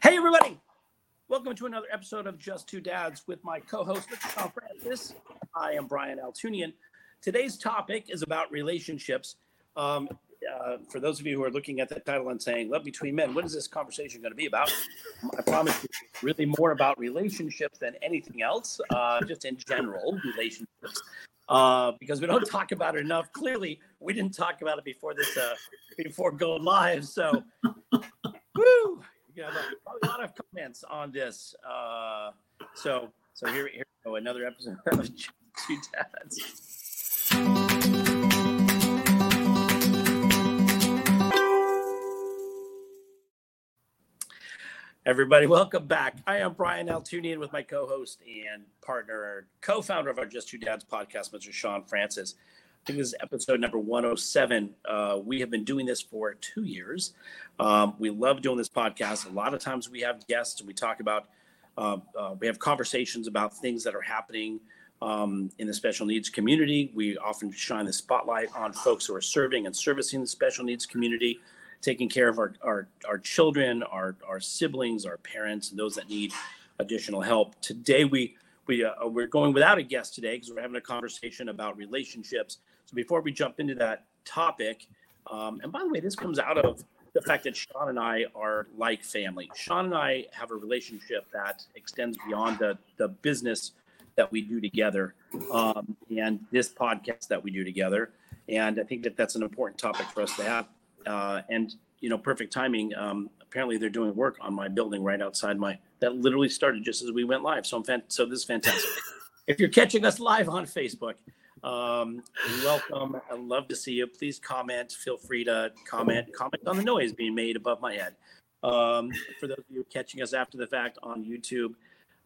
Hey, everybody. Welcome to another episode of Just Two Dads with my co host, Mr. Shawn Francis. I am Brian Altunian. Today's topic is about relationships. Um, uh, for those of you who are looking at the title and saying, Love Between Men, what is this conversation going to be about? I promise you, really more about relationships than anything else, uh, just in general, relationships. Uh, because we don't talk about it enough. Clearly, we didn't talk about it before this, uh, before going live. So, you have a, a lot of comments on this. Uh, so, so here, here we go. Another episode of Two Dads. Everybody, welcome back. I am Brian Altunian with my co-host and partner, co-founder of our Just Two Dads podcast, Mr. Shawn Francis. Think this is episode number 107. Uh, we have been doing this for two years. Um, we love doing this podcast. A lot of times we have guests and we talk about, uh, uh, we have conversations about things that are happening um, in the special needs community. We often shine the spotlight on folks who are serving and servicing the special needs community taking care of our, our, our children, our, our siblings, our parents, and those that need additional help. Today, we, we, uh, we're going without a guest today because we're having a conversation about relationships. So before we jump into that topic, um, and by the way, this comes out of the fact that Shawn and I are like family. Shawn and I have a relationship that extends beyond the, the business that we do together um, and this podcast that we do together. And I think that that's an important topic for us to have uh, and you know, perfect timing. Um, apparently, they're doing work on my building right outside my. That literally started just as we went live. So I'm fan- so this is fantastic. if you're catching us live on Facebook, um, welcome. I love to see you. Please comment. Feel free to comment. Comment on the noise being made above my head. Um, for those of you catching us after the fact on YouTube,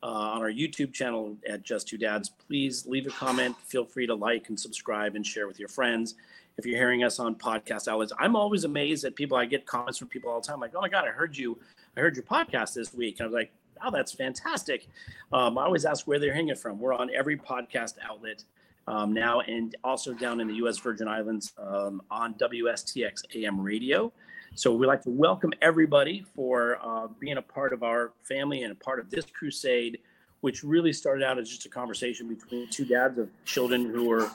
uh, on our YouTube channel at Just Two Dads, please leave a comment. Feel free to like and subscribe and share with your friends if you're hearing us on podcast outlets. I'm always amazed at people. I get comments from people all the time, like, "Oh my god, I heard you, I heard your podcast this week." And I was like, "Wow, that's fantastic." Um, I always ask where they're hearing from. We're on every podcast outlet um, now, and also down in the U.S. Virgin Islands um, on WSTX AM radio. So we'd like to welcome everybody for uh, being a part of our family and a part of this crusade, which really started out as just a conversation between two dads of children who were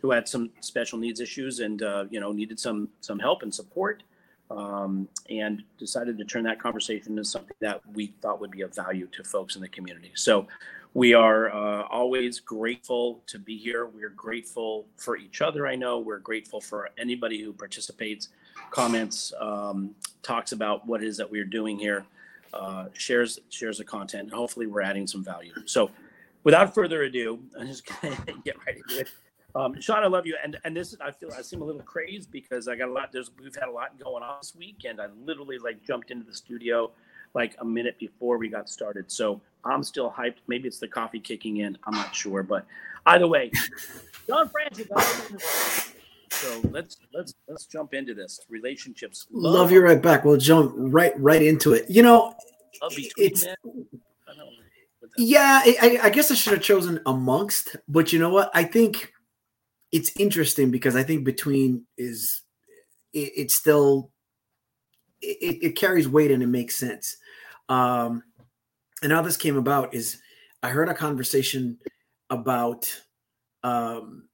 who had some special needs issues and uh, you know needed some some help and support um, and decided to turn that conversation into something that we thought would be of value to folks in the community so we are uh, always grateful to be here we're grateful for each other i know we're grateful for anybody who participates comments um, talks about what it is that we're doing here uh, shares shares the content and hopefully we're adding some value so without further ado i'm just gonna get right into it um, Shawn, I love you, and and this I feel I seem a little crazed because I got a lot. There's we've had a lot going on this week, and I literally like jumped into the studio like a minute before we got started. So I'm still hyped. Maybe it's the coffee kicking in. I'm not sure, but either way, Shawn Francis. So let's let's let's jump into this relationships. Love, love you right back. We'll jump right right into it. You know, it's. Yeah, I, I guess I should have chosen amongst, but you know what? I think it's interesting because I think between is it, it's still it, it, carries weight and it makes sense. Um, and how this came about is I heard a conversation about um,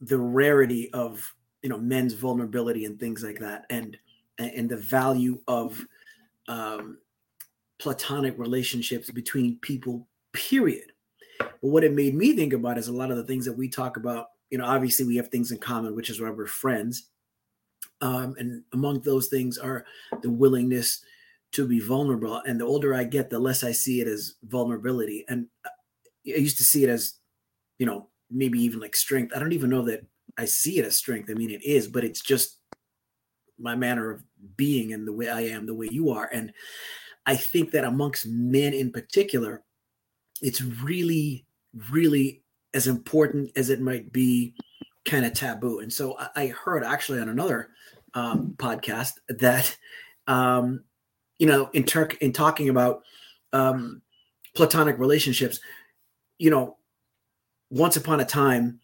the rarity of you know men's vulnerability and things like that, and and the value of um, platonic relationships between people. Period. But what it made me think about is a lot of the things that we talk about you know, obviously we have things in common, which is why we're friends. Um, and among those things are the willingness to be vulnerable. And the older I get, the less I see it as vulnerability. And I used to see it as, you know, maybe even like strength. I don't even know that I see it as strength. I mean, it is, but it's just my manner of being and the way I am, the way you are. And I think that amongst men in particular, it's really, really as important as it might be kind of taboo. And so I heard actually on another um, podcast that, um, you know, in Turk in talking about um, platonic relationships, you know, once upon a time,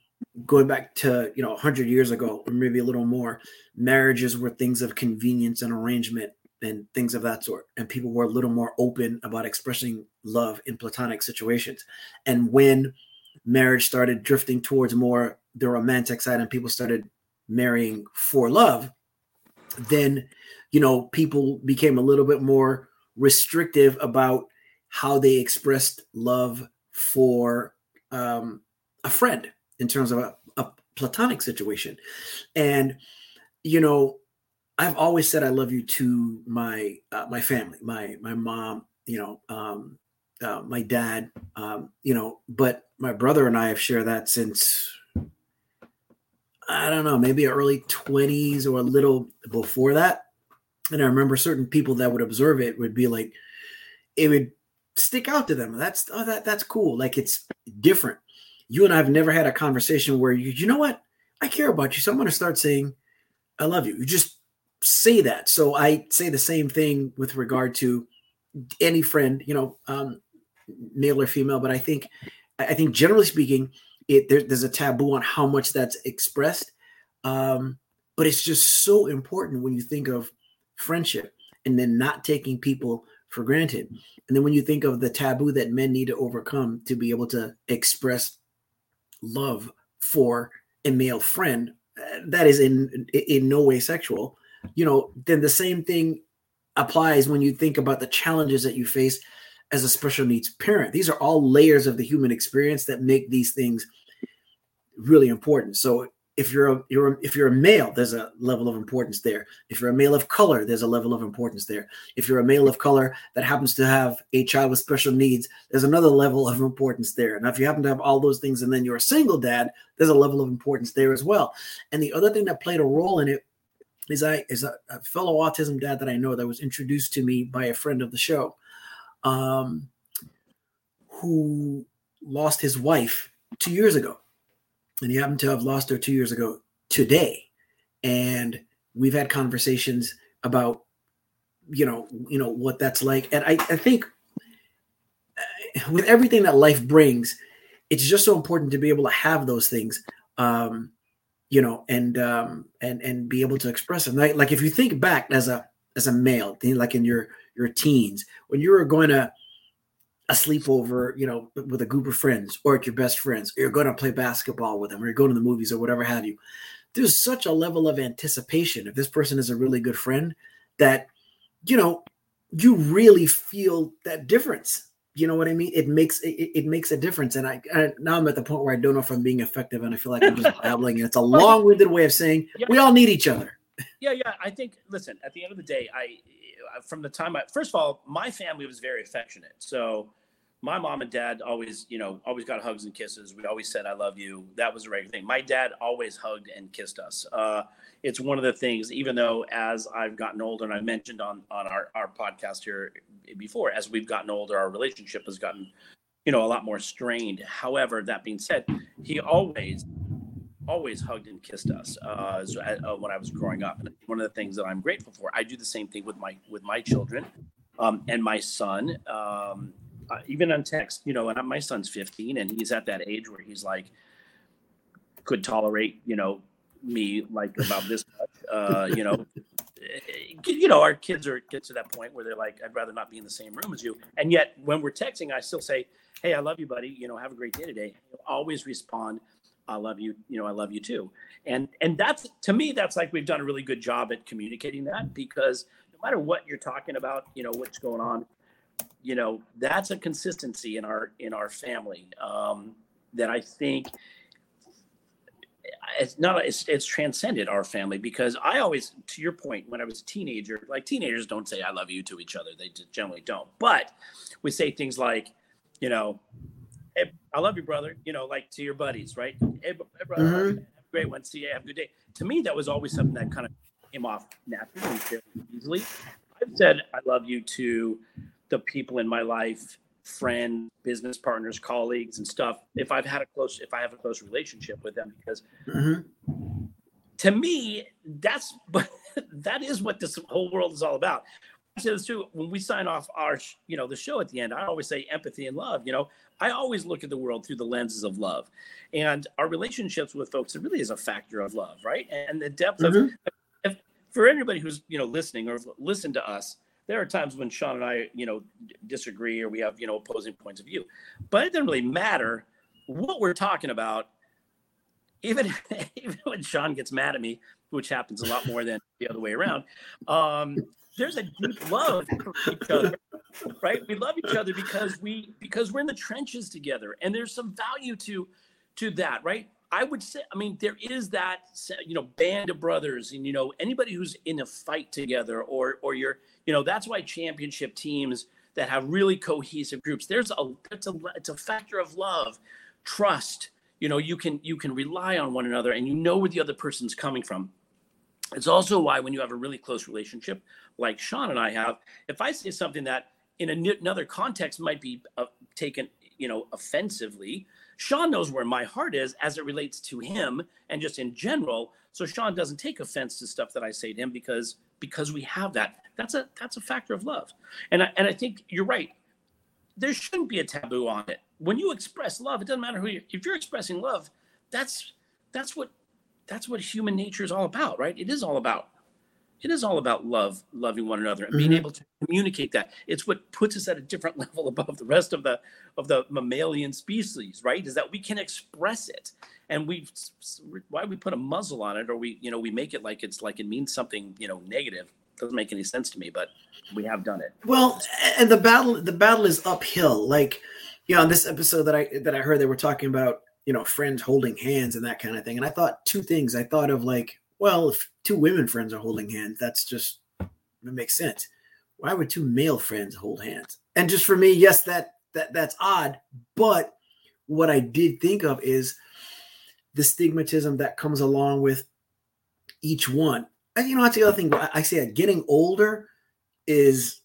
going back to you know 100 years ago or maybe a little more marriages were things of convenience and arrangement and things of that sort. And people were a little more open about expressing love in platonic situations. And when marriage started drifting towards more the romantic side and people started marrying for love, then you know people became a little bit more restrictive about how they expressed love for um, a friend in terms of a, a platonic situation. And you know i've always said i love you to my uh, my family my my mom you know um, uh, my dad um, you know but my brother and i have shared that since i don't know maybe early 20s or a little before that and i remember certain people that would observe it would be like it would stick out to them that's oh that that's cool like it's different you and I have never had a conversation where you, you know what, I care about you, so I'm going to start saying, I love you. You just say that. So I say the same thing with regard to any friend, you know, um, male or female. But I think, I think generally speaking, it there, there's a taboo on how much that's expressed. Um, but it's just so important when you think of friendship and then not taking people for granted. And then when you think of the taboo that men need to overcome to be able to express love for a male friend uh, that is in in no way sexual. You know then the same thing applies when you think about the challenges that you face as a special needs parent. These are all layers of the human experience that make these things really important. So if you're a you're if you're a male there's a level of importance there. If you're a male of color there's a level of importance there. If you're a male of color that happens to have a child with special needs there's another level of importance there. Now if you happen to have all those things and then you're a single dad there's a level of importance there as well. And the other thing that played a role in it is i is a, a fellow autism dad that i know that was introduced to me by a friend of the show um who lost his wife two years ago and he happened to have lost her two years ago today. And we've had conversations about, you know, you know what that's like. And I, I think uh, with everything that life brings, it's just so important to be able to have those things, um, you know, and um, and and be able to express them. Like, like if you think back as a as a male, like in your your teens, when you were going to a sleepover, you know, with a group of friends or at your best friends, or you're going to play basketball with them, or you're going to the movies or whatever have you. There's such a level of anticipation if this person is a really good friend that, you know, you really feel that difference. You know what I mean? It makes it, it makes a difference. And I, I, now I'm at the point where I don't know if I'm being effective, and I feel like I'm just babbling. And it's a long-winded way of saying yeah. we all need each other. Yeah, yeah. I think. Listen, at the end of the day, I from the time I first of all, my family was very affectionate. So my mom and dad always, you know, always got hugs and kisses. We always said, I love you. That was a regular thing. My dad always hugged and kissed us. Uh, it's one of the things, even though as I've gotten older, and I mentioned on, on our, our podcast here before, as we've gotten older, our relationship has gotten, you know, a lot more strained. However, that being said, he always, always hugged and kissed us uh, uh, when I was growing up. And one of the things that I'm grateful for, I do the same thing with my, with my children um, and my son. Um, uh, even on text, you know, and my son's 15 and he's at that age where he's like, could tolerate, you know, me like about this much, uh, you know, you know, our kids are get to that point where they're like, I'd rather not be in the same room as you. And yet when we're texting, I still say, Hey, I love you, buddy. You know, have a great day today. Always respond, I love you. You know, I love you too. And, and that's, to me, that's like, we've done a really good job at communicating that because no matter what you're talking about, you know, what's going on, you know that's a consistency in our in our family um, that I think it's not it's, it's transcended our family because I always to your point when I was a teenager like teenagers don't say I love you to each other they generally don't but we say things like you know hey, I love you brother you know like to your buddies right? Hey, hey brother mm-hmm. have a great one. See you have a good day. To me that was always something that kind of came off naturally fairly easily. I've said I love you to the people in my life friends business partners colleagues and stuff if i've had a close if i have a close relationship with them because mm-hmm. to me that's but that is what this whole world is all about I say this too when we sign off our you know the show at the end i always say empathy and love you know i always look at the world through the lenses of love and our relationships with folks it really is a factor of love right and the depth mm-hmm. of for anybody who's you know listening or listen to us, there are times when Shawn and I, you know, disagree or we have you know opposing points of view, but it doesn't really matter what we're talking about. Even even when Shawn gets mad at me, which happens a lot more than the other way around, um, there's a deep love for each other, right? We love each other because we because we're in the trenches together, and there's some value to to that, right? I would say, I mean, there is that, you know, band of brothers, and you know, anybody who's in a fight together, or or you're, you know, that's why championship teams that have really cohesive groups. There's a, it's a, it's a factor of love, trust. You know, you can you can rely on one another, and you know where the other person's coming from. It's also why when you have a really close relationship, like Shawn and I have, if I say something that in another context might be uh, taken, you know, offensively, Shawn knows where my heart is as it relates to him and just in general. So Shawn doesn't take offense to stuff that I say to him because because we have that. That's a that's a factor of love. And I, and I think you're right. There shouldn't be a taboo on it. When you express love, it doesn't matter who you if you're expressing love, that's that's what that's what human nature is all about, right? It is all about it is all about love, loving one another, and being mm-hmm. able to communicate that. It's what puts us at a different level above the rest of the of the mammalian species, right? Is that we can express it, and we why we put a muzzle on it, or we you know we make it like it's like it means something you know negative. Doesn't make any sense to me, but we have done it. Well, and the battle the battle is uphill. Like you know, in this episode that I that I heard, they were talking about you know friends holding hands and that kind of thing, and I thought two things. I thought of like well, if two women friends are holding hands, that's just it makes sense. Why would two male friends hold hands? And just for me, yes, that that that's odd. But what I did think of is the stigmatism that comes along with each one. And you know, that's the other thing. I say that getting older is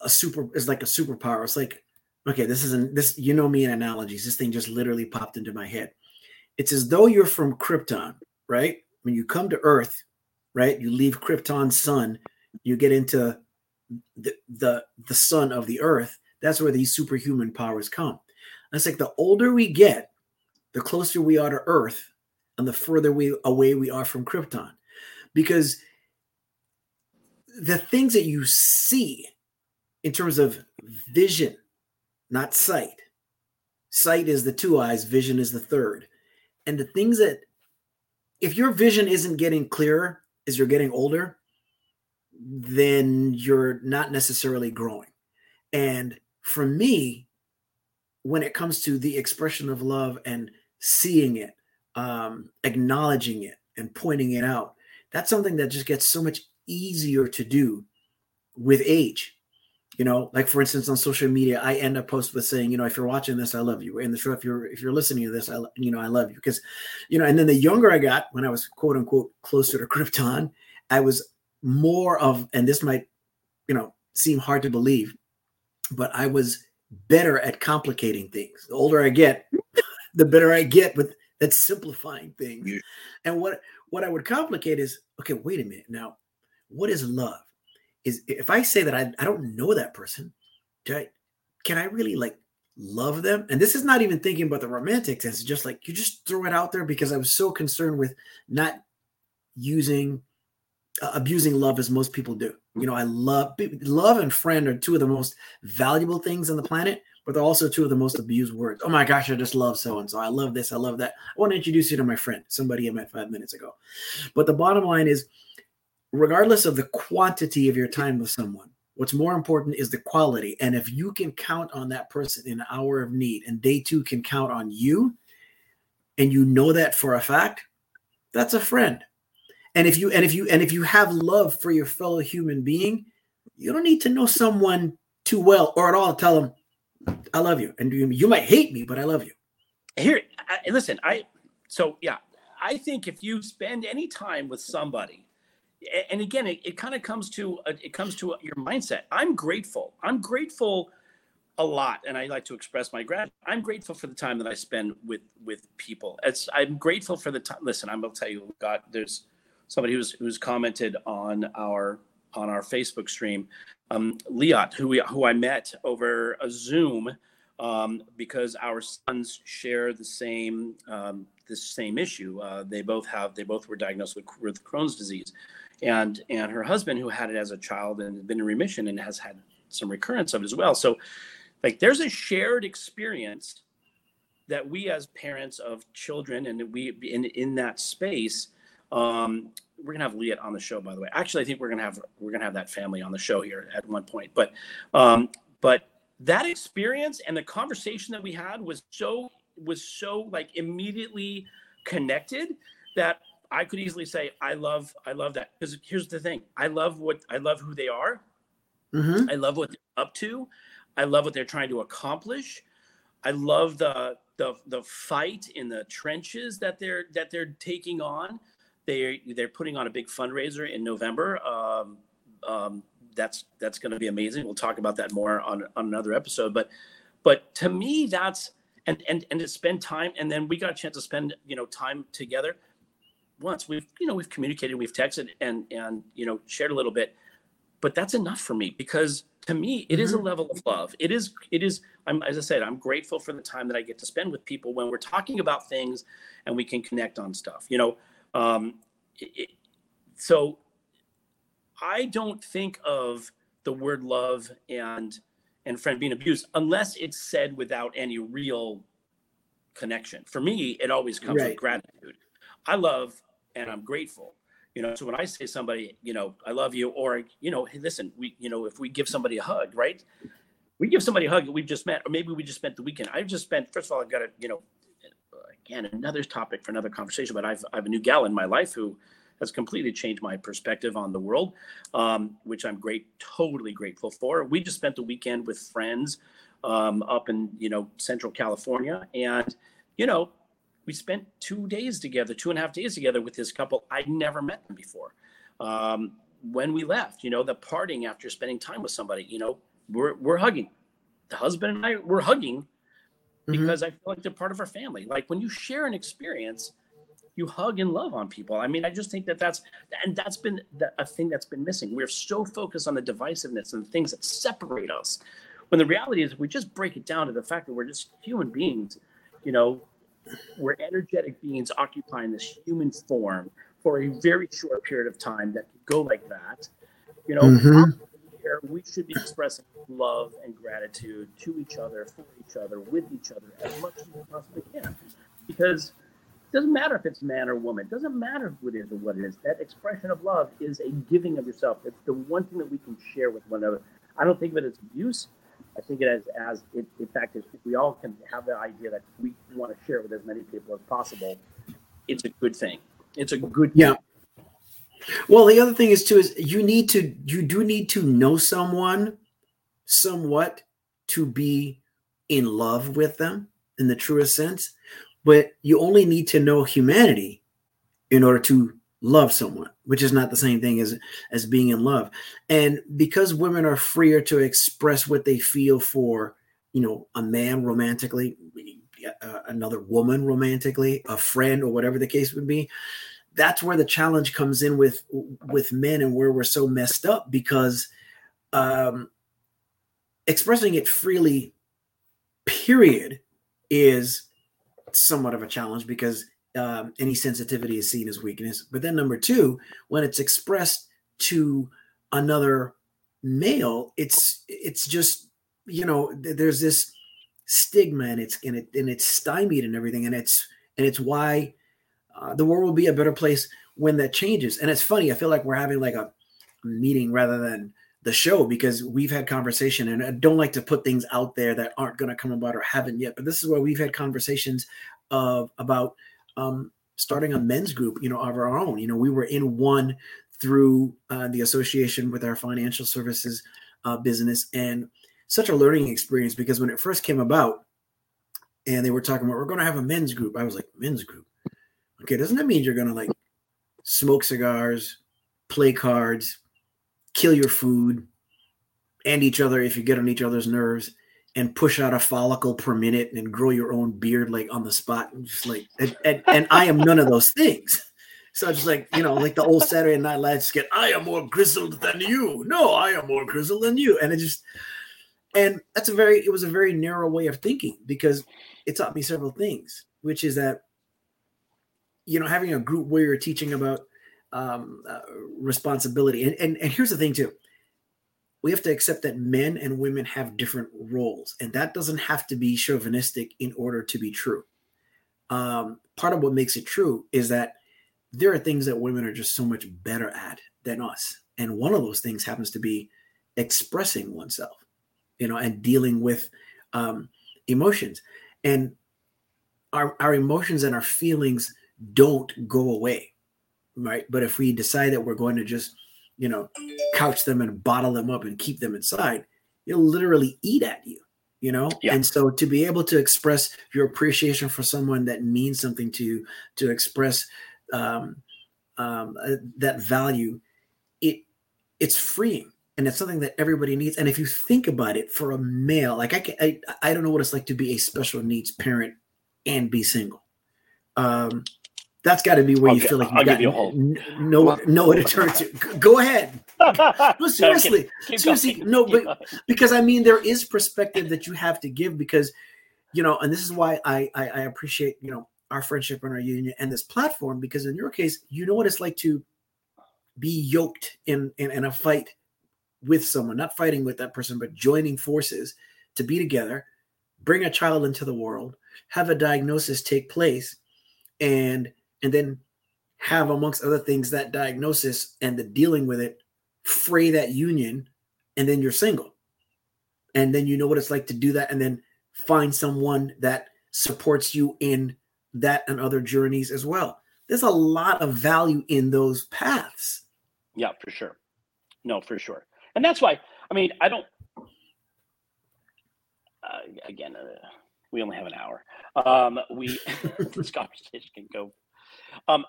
a super is like a superpower. It's like, okay, this isn't this, you know me in analogies. This thing just literally popped into my head. It's as though you're from Krypton, right? When you come to Earth, right? You leave Krypton's sun, you get into the the the sun of the Earth. That's where these superhuman powers come. That's like the older we get, the closer we are to Earth, and the further we away we are from Krypton, because the things that you see in terms of vision, not sight. Sight is the two eyes, vision is the third. And the things that if your vision isn't getting clearer as you're getting older, then you're not necessarily growing. And for me, when it comes to the expression of love and seeing it, um, acknowledging it, and pointing it out, that's something that just gets so much easier to do with age you know like for instance on social media i end up post with saying you know if you're watching this i love you. And the show if you're if you're listening to this i you know i love you. Because you know and then the younger i got when i was quote unquote closer to krypton i was more of and this might you know seem hard to believe but i was better at complicating things. The older i get the better i get with at simplifying things. And what what i would complicate is okay wait a minute. Now what is love is if I say that I, I don't know that person, do I, can I really like love them? And this is not even thinking about the romantic sense. It's just like you just throw it out there because I was so concerned with not using uh, abusing love as most people do. You know, I love love and friend are two of the most valuable things on the planet, but they're also two of the most abused words. Oh my gosh, I just love so and so. I love this. I love that. I want to introduce you to my friend, somebody I met five minutes ago. But the bottom line is regardless of the quantity of your time with someone, what's more important is the quality. And if you can count on that person in an hour of need and they too can count on you, and you know that for a fact, that's a friend. And if you and if you and if you have love for your fellow human being, you don't need to know someone too well or at all tell them, I love you. And you, might hate me, but I love you. Here, I, listen, I so yeah, I think if you spend any time with somebody and again it, it kind of comes to uh, it comes to your mindset. I'm grateful. I'm grateful a lot and i like to express my gratitude i'm grateful for the time that i spend with with people. It's i'm grateful for the time listen i'm gonna tell you god there's somebody who's who's commented on our on our facebook stream um liat who we who i met over a zoom um, because our sons share the same um, the same issue. Uh, they both have they both were diagnosed with, with Crohn's disease, and and her husband who had it as a child and has been in remission and has had some recurrence of it as well. So, like, there's a shared experience that we as parents of children and we in in that space. Um, we're gonna have Leah on the show, by the way. Actually, I think we're gonna have we're gonna have that family on the show here at one point. But um, but that experience and the conversation that we had was so was so like immediately connected that I could easily say I love I love that because here's the thing I love what I love who they are mm-hmm. I love what they're up to I love what they're trying to accomplish I love the the the fight in the trenches that they're that they're taking on they they're putting on a big fundraiser in November um, um, that's that's going to be amazing. We'll talk about that more on, on another episode. But but to me, that's and and and to spend time, and then we got a chance to spend you know time together. Once we've you know we've communicated, we've texted, and and you know shared a little bit, but that's enough for me because to me it mm-hmm. is a mm-hmm. level of love. It is it is. I'm as I said, I'm grateful for the time that I get to spend with people when we're talking about things, and we can connect on stuff. You know, um, it, so I don't think of the word love and and friend being abused unless it's said without any real connection. For me, it always comes right. with gratitude. I love and I'm grateful. You know, so when I say somebody, you know, I love you, or you know, hey, listen, we, you know, if we give somebody a hug, right? We give somebody a hug we've just met, or maybe we just spent the weekend. I've just spent. First of all, I've got a, you know, again, another topic for another conversation. But I've I have a new gal in my life who has completely changed my perspective on the world, um, which I'm great, totally grateful for. We just spent the weekend with friends um, up in you know Central California, and you know we spent two days together, two and a half days together with this couple. I'd never met them before. Um, when we left, you know, the parting after spending time with somebody, you know, we're we're hugging. The husband and I were hugging mm-hmm. because mm-hmm. I feel like they're part of our family. Like when you share an experience, you hug and love on people. I mean, I just think that that's and that's been a thing that's been missing. We're so focused on the divisiveness and the things that separate us, when the reality is we just break it down to the fact that we're just human beings. You know, we're energetic beings occupying this human form for a very short period of time that could go like that. You know, mm-hmm. here we should be expressing love and gratitude to each other, for each other, with each other as much as we possibly can, because it doesn't matter if it's man or woman. It doesn't matter who it is or what it is. That expression of love is a giving of yourself. It's the one thing that we can share with one another. I don't think of it as abuse. I think it as, as it, in fact, if we all can have the idea that we want to share with as many people as possible, it's a good thing. It's a good yeah. Well, the other thing is too is you need to you do need to know someone somewhat to be in love with them in the truest sense but you only need to know humanity in order to love someone which is not the same thing as as being in love. And because women are freer to express what they feel for you know a man romantically uh, another woman romantically a friend or whatever the case would be that's where the challenge comes in with with men and where we're so messed up because um expressing it freely period is somewhat of a challenge because um, any sensitivity is seen as weakness. But then number two, when it's expressed to another male, it's it's just you know there's this stigma and it's and it and it's stymied and everything, and it's and it's why uh, the world will be a better place when that changes. And it's funny, I feel like we're having like a meeting rather than the show because we've had conversation and I don't like to put things out there that aren't going to come about or haven't yet. But this is where we've had conversations of about um, starting a men's group, you know, of our own. You know, we were in one through uh, the association with our financial services uh, business and such a learning experience because when it first came about and they were talking about we're going to have a men's group, I was like, men's group. Okay, doesn't that mean you're going to like smoke cigars, play cards, kill your food and each other if you get on each other's nerves and push out a follicle per minute and grow your own beard like on the spot and just like and, and, and i am none of those things so it's like you know like the old saturday night live skit i am more grizzled than you no i am more grizzled than you and it just and that's a very it was a very narrow way of thinking because it taught me several things which is that you know having a group where you're teaching about um, uh, responsibility. And, and and here's the thing too. We have to accept that men and women have different roles, and that doesn't have to be chauvinistic in order to be true. Um, part of what makes it true is that there are things that women are just so much better at than us, and one of those things happens to be expressing oneself, you know, and dealing with um, emotions. And our our emotions and our feelings don't go away right but if we decide that we're going to just you know couch them and bottle them up and keep them inside it'll literally eat at you you know? Yeah. and so to be able to express your appreciation for someone that means something to you to express um, um, uh, that value it it's freeing and it's something that everybody needs. And if you think about it for a male like i can, I, I don't know what it's like to be a special needs parent and be single. Um that's got to be where I'll you get, feel like you got you no nowhere to turn to. Go ahead. no, seriously, no, seriously, going, no, but because I mean, there is perspective that you have to give because, you know, and this is why I, I I appreciate you know our friendship and our union and this platform because in your case, you know what it's like to be yoked in in, in a fight with someone, not fighting with that person, but joining forces to be together, bring a child into the world, have a diagnosis take place, and and then have amongst other things that diagnosis and the dealing with it fray that union and then you're single. And then you know what it's like to do that and then find someone that supports you in that and other journeys as well. There's a lot of value in those paths. Yeah for sure. No for sure. And that's why i mean i don't uh, again uh, we only have an hour. Um we this conversation can go um,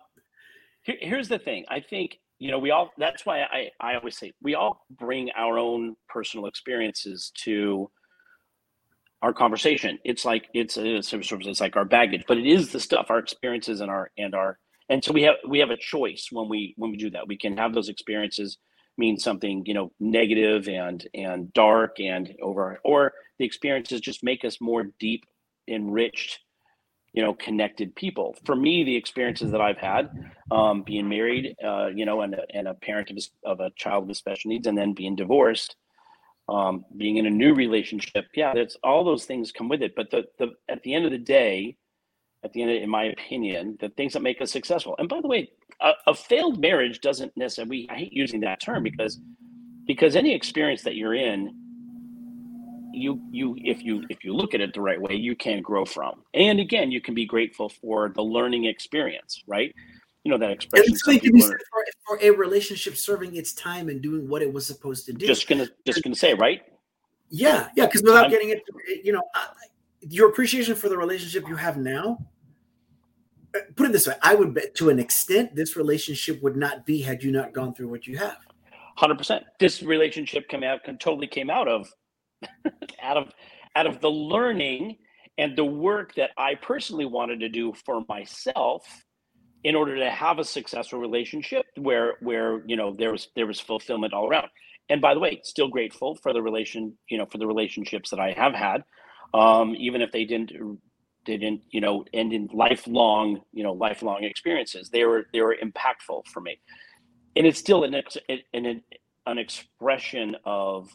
here, here's the thing. I think you know we all. That's why I I always say we all bring our own personal experiences to our conversation. It's like it's a it's, it's like our baggage, but it is the stuff, our experiences, and our and our and so we have we have a choice when we when we do that. We can have those experiences mean something you know negative and and dark and over or the experiences just make us more deep enriched you know connected people. For me the experiences that i've had um, being married uh, you know and a, and a parent of a, of a child with special needs and then being divorced um, being in a new relationship yeah that's all those things come with it. But the, the at the end of the day at the end of, in my opinion the things that make us successful and by the way a, a failed marriage doesn't necessarily i hate using that term because because any experience that you're in you you if you if you look at it the right way you can grow from. And again you can be grateful for the learning experience right? You know that expression it's going to be for, for a relationship serving its time and doing what it was supposed to do. Just gonna just gonna say right? Yeah yeah because without I'm, getting it you know your appreciation for the relationship you have now uh, put it this way i would bet to an extent this relationship would not be had you not gone through what you have. 100% this relationship came out can totally came out of out of out of the learning and the work that I personally wanted to do for myself in order to have a successful relationship where where you know there was there was fulfillment all around. And by the way, still grateful for the relation you know for the relationships that I have had, um, even if they didn't didn't you know end in lifelong you know lifelong experiences. They were they were impactful for me, and it's still an an an expression of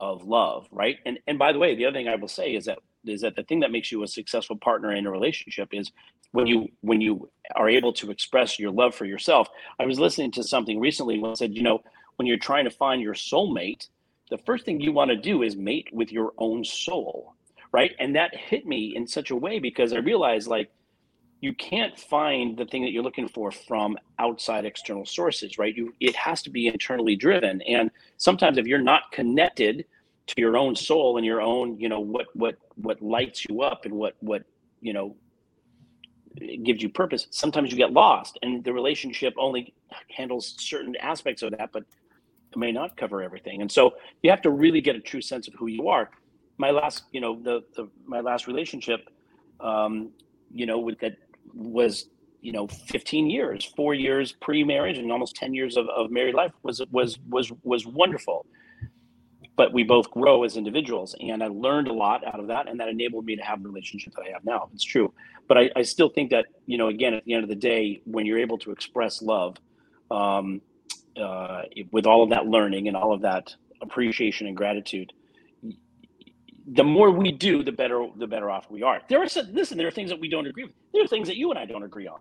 of love, right? And and by the way, the other thing I will say is that is that the thing that makes you a successful partner in a relationship is when you when you are able to express your love for yourself. I was listening to something recently when said, you know, when you're trying to find your soulmate, the first thing you want to do is mate with your own soul, right? And that hit me in such a way because I realized like you can't find the thing that you're looking for from outside external sources right? You it has to be internally driven. And sometimes if you're not connected to your own soul and your own you know what what what lights you up and what what you know gives you purpose sometimes you get lost. And the relationship only handles certain aspects of that but it may not cover everything. And so you have to really get a true sense of who you are. My last you know the, the my last relationship um you know with that was you know 15 years four years pre-marriage and almost 10 years of, of married life was was was was wonderful. But we both grow as individuals and i learned a lot out of that and that enabled me to have the relationship that i have now. It's true. But I, I still think that you know again at the end of the day when you're able to express love um, uh, with all of that learning and all of that appreciation and gratitude, the more we do, the better the better off we are. There are some, listen, there are things that we don't agree with. There are things that you and I don't agree on.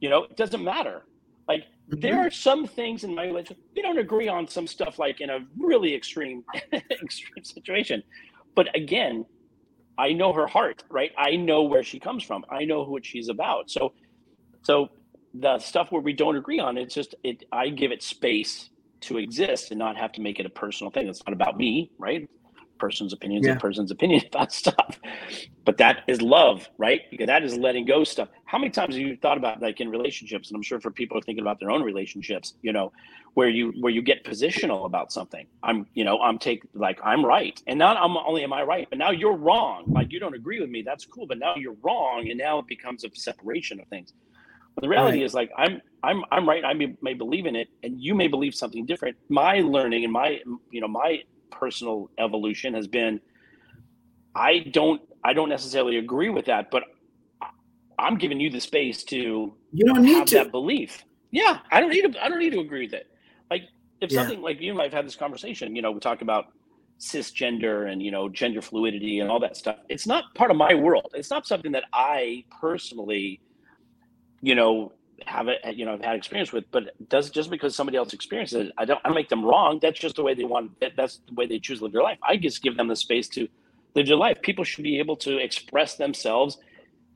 You know, it doesn't matter. Like mm-hmm. there are some things in my life we don't agree on some stuff like in a really extreme extreme situation. But again, I know her heart, right? I know where she comes from. I know what she's about. So so the stuff where we don't agree on, it's just it I give it space to exist and not have to make it a personal thing. It's not about me, right? Person's opinions yeah. and person's opinion about stuff. But that is love, right? Because that is letting go stuff. How many times have you thought about like in relationships? And I'm sure for people thinking about their own relationships, you know, where you where you get positional about something. I'm, you know, I'm take like I'm right. And not I'm only am I right, but now you're wrong. Like you don't agree with me. That's cool. But now you're wrong. And now it becomes a separation of things. But the reality right. is like I'm I'm I'm right. I may, may believe in it, and you may believe something different. My learning and my you know my personal evolution has been I don't I don't necessarily agree with that, but I'm giving you the space to you don't need to that belief. Yeah, I don't need to I don't need to agree with it. Like if yeah. something like you and I have had this conversation, you know, we talk about cisgender and you know gender fluidity and all that stuff. It's not part of my world. It's not something that I personally, you know, have it you know I've had experience with but does just because somebody else experiences it i don't i make them wrong. That's just the way they want that's the way they choose to live their life. I just give them the space to live their life. People should be able to express themselves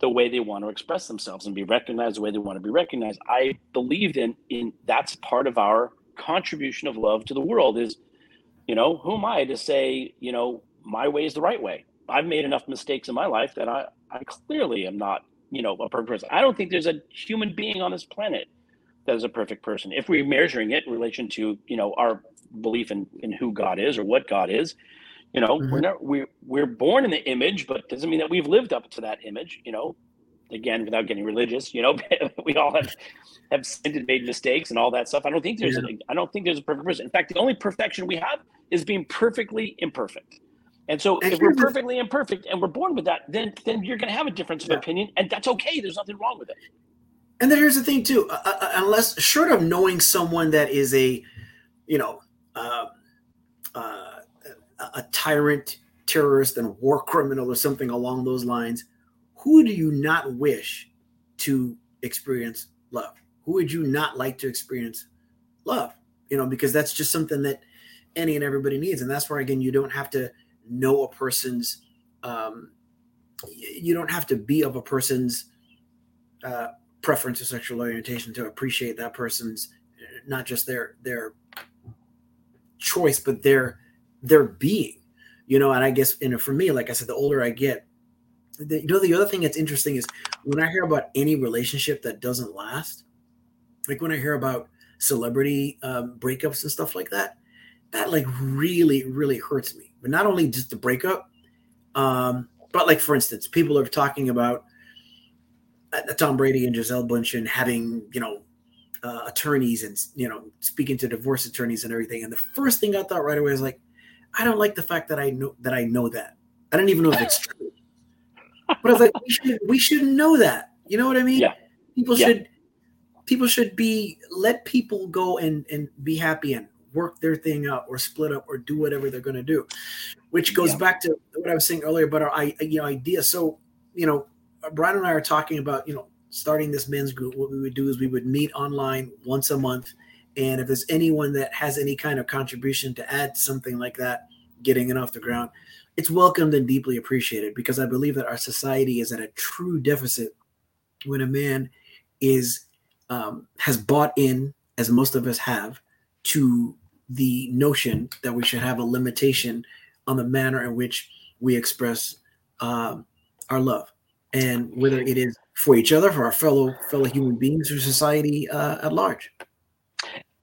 the way they want to express themselves and be recognized the way they want to be recognized. I believed in in that's part of our contribution of love to the world is you know who am i to say you know my way is the right way? I've made enough mistakes in my life that i i clearly am not you know a perfect person. I don't think there's a human being on this planet that is a perfect person. If we're measuring it in relation to you know our belief in in who God is or what God is, you know mm-hmm. we're not we're we're born in the image, but doesn't mean that we've lived up to that image. You know, again without getting religious, you know we all have have sinned and made mistakes and all that stuff. I don't think there's yeah. a, I don't think there's a perfect person. In fact, the only perfection we have is being perfectly imperfect. And so and if we're perfectly imperfect and we're born with that, then then you're going to have a difference of yeah. opinion, and that's okay. There's nothing wrong with it. And then here's the thing too: uh, uh, unless short of knowing someone that is a, you know, uh, uh, a tyrant, terrorist, and war criminal, or something along those lines, who do you not wish to experience love? Who would you not like to experience love? You know, because that's just something that any and everybody needs, and that's where again you don't have to know a person's um, you don't have to be of a person's uh, preference or sexual orientation to appreciate that person's not just their their choice but their their being you know? And i guess you know for me like i said the older i get the, you know the other thing that's interesting is when i hear about any relationship that doesn't last like when i hear about celebrity um, breakups and stuff like that that like really really hurts me but not only just the breakup, um, but like for instance, people are talking about uh, Tom Brady and Gisele Bündchen having you know uh, attorneys and you know speaking to divorce attorneys and everything. And the first thing I thought right away was like, I don't like the fact that I know that I know that. I don't even know if it's true. But I was like, we should we should know that. You know what I mean? Yeah. People yeah. should people should be let people go and and be happy and work their thing out or split up or do whatever they're going to do. Which goes yeah. back to what i was saying earlier about our you know idea. So you know brian and i are talking about you know starting this men's group. What we would do is we would meet online once a month. And if there's anyone that has any kind of contribution to add to something like that getting it off the ground it's welcomed and deeply appreciated because i believe that our society is at a true deficit when a man is um, has bought in as most of us have to the notion that we should have a limitation on the manner in which we express um, our love, and whether it is for each other, for our fellow fellow human beings, or society uh, at large.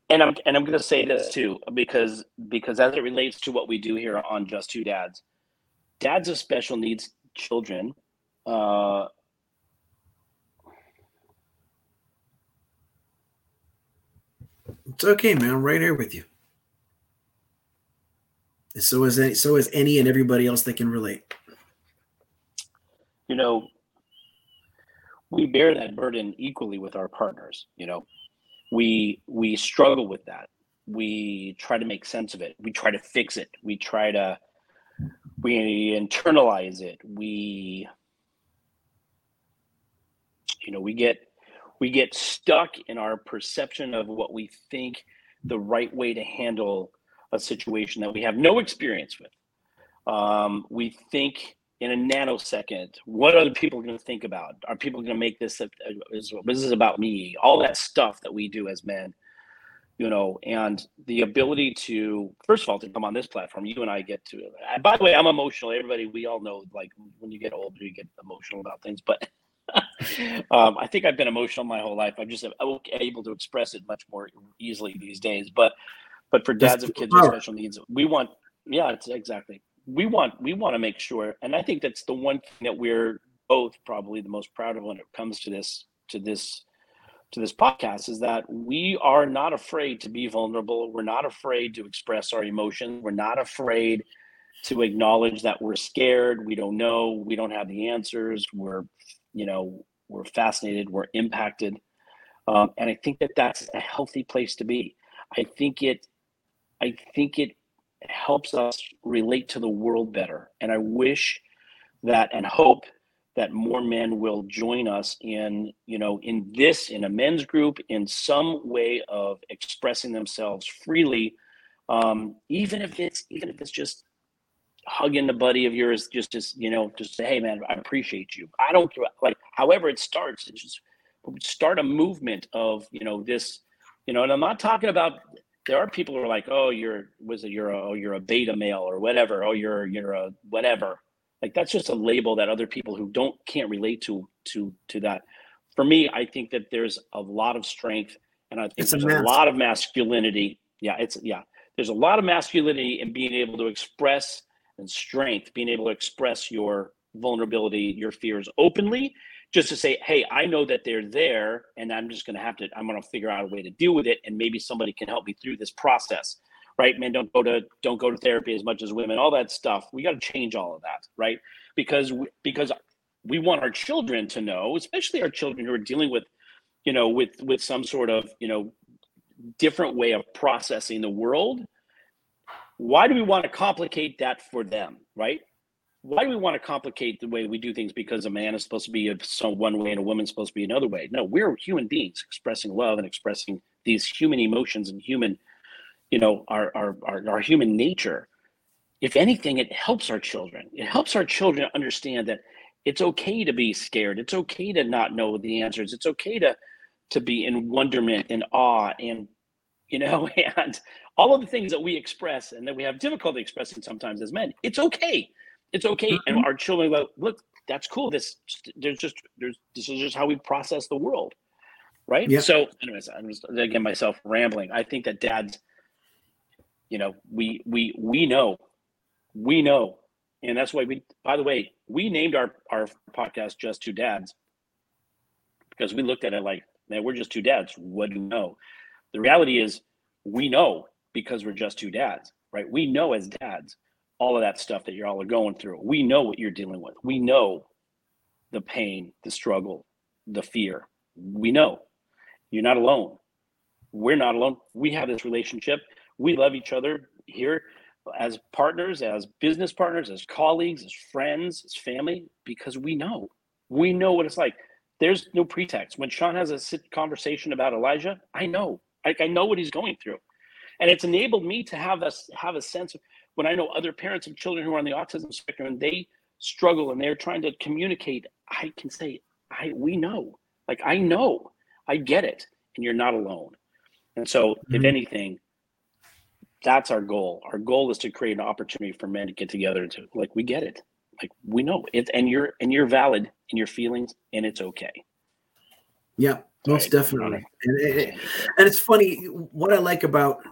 And I'm and I'm going to say this too because because as it relates to what we do here on Just Two Dads, dads of special needs children. Uh, it's okay, man. I'm right here with you. So is any, so is any and everybody else that can relate. You know, we bear that burden equally with our partners. You know, we we struggle with that we try to make sense of it we try to fix it we try to we internalize it we you know we get we get stuck in our perception of what we think the right way to handle a situation that we have no experience with. Um, we think in a nanosecond what are the people going to think about? Are people going to make this a, a, is, this is about me all that stuff that we do as men you know and the ability to first of all to come on this platform you and i get to by the way i'm emotional. Everybody we all know like when you get older you get emotional about things but um, i think i've been emotional my whole life. I'm just able to express it much more easily these days but but for dads of kids with special needs we want yeah it's exactly we want we want to make sure and i think that's the one thing that we're both probably the most proud of when it comes to this to this to this podcast is that we are not afraid to be vulnerable. We're not afraid to express our emotions. We're not afraid to acknowledge that we're scared. We don't know. We don't have the answers. We're, you know, we're fascinated. We're impacted. Um, and I think that that's a healthy place to be. I think it, I think it helps us relate to the world better. And I wish that and hope that more men will join us in you know in this in a men's group in some way of expressing themselves freely um, even if it's even if it's just hugging a buddy of yours just just you know just say hey man i appreciate you i don't care like however it starts it's just start a movement of you know this you know and i'm not talking about there are people who are like oh you're was it you're a oh, you're a beta male or whatever. Oh you're you're a whatever. Like that's just a label that other people who don't can't relate to to to that. For me i think that there's a lot of strength and i think it's there's a, a lot of masculinity. Yeah it's yeah. There's a lot of masculinity in being able to express and strength being able to express your vulnerability your fears openly just to say hey i know that they're there and i'm just going to have to i'm going to figure out a way to deal with it and maybe somebody can help me through this process right? Men don't go to don't go to therapy as much as women. All that stuff. We got to change all of that, right? Because we, because we want our children to know, especially our children who are dealing with, you know, with with some sort of you know different way of processing the world. Why do we want to complicate that for them, right? Why do we want to complicate the way we do things because a man is supposed to be of some one way and a woman's supposed to be another way? No, we're human beings expressing love and expressing these human emotions and human you know our, our our our human nature. If anything it helps our children. It helps our children understand that it's okay to be scared. It's okay to not know the answers. It's okay to to be in wonderment and awe and you know and all of the things that we express and that we have difficulty expressing sometimes as men it's okay it's okay mm-hmm. and our children go look that's cool this there's just there's this is just how we process the world right yeah. so anyways i'm just again myself rambling i think that dads you know, we we we know, we know, and that's why we. By the way, we named our our podcast "Just Two Dads" because we looked at it like, man, we're just two dads. What do you know? The reality is, we know because we're just two dads, right? We know as dads all of that stuff that you're all going through. We know what you're dealing with. We know the pain, the struggle, the fear. We know you're not alone. We're not alone. We have this relationship we love each other here as partners, as business partners, as colleagues, as friends, as family, because we know, we know what it's like. There's no pretext. When Shawn has a conversation about Elijah, I know, like I know what he's going through, and it's enabled me to have a have a sense of when I know other parents of children who are on the autism spectrum and they struggle and they're trying to communicate. I can say, I we know, like I know, I get it, and you're not alone. And so, mm-hmm. if anything, that's our goal. Our goal is to create an opportunity for men to get together to like we get it. Like we know it and you're and you're valid in your feelings and it's okay. Yeah, most right. definitely. And, it, and it's funny what I like about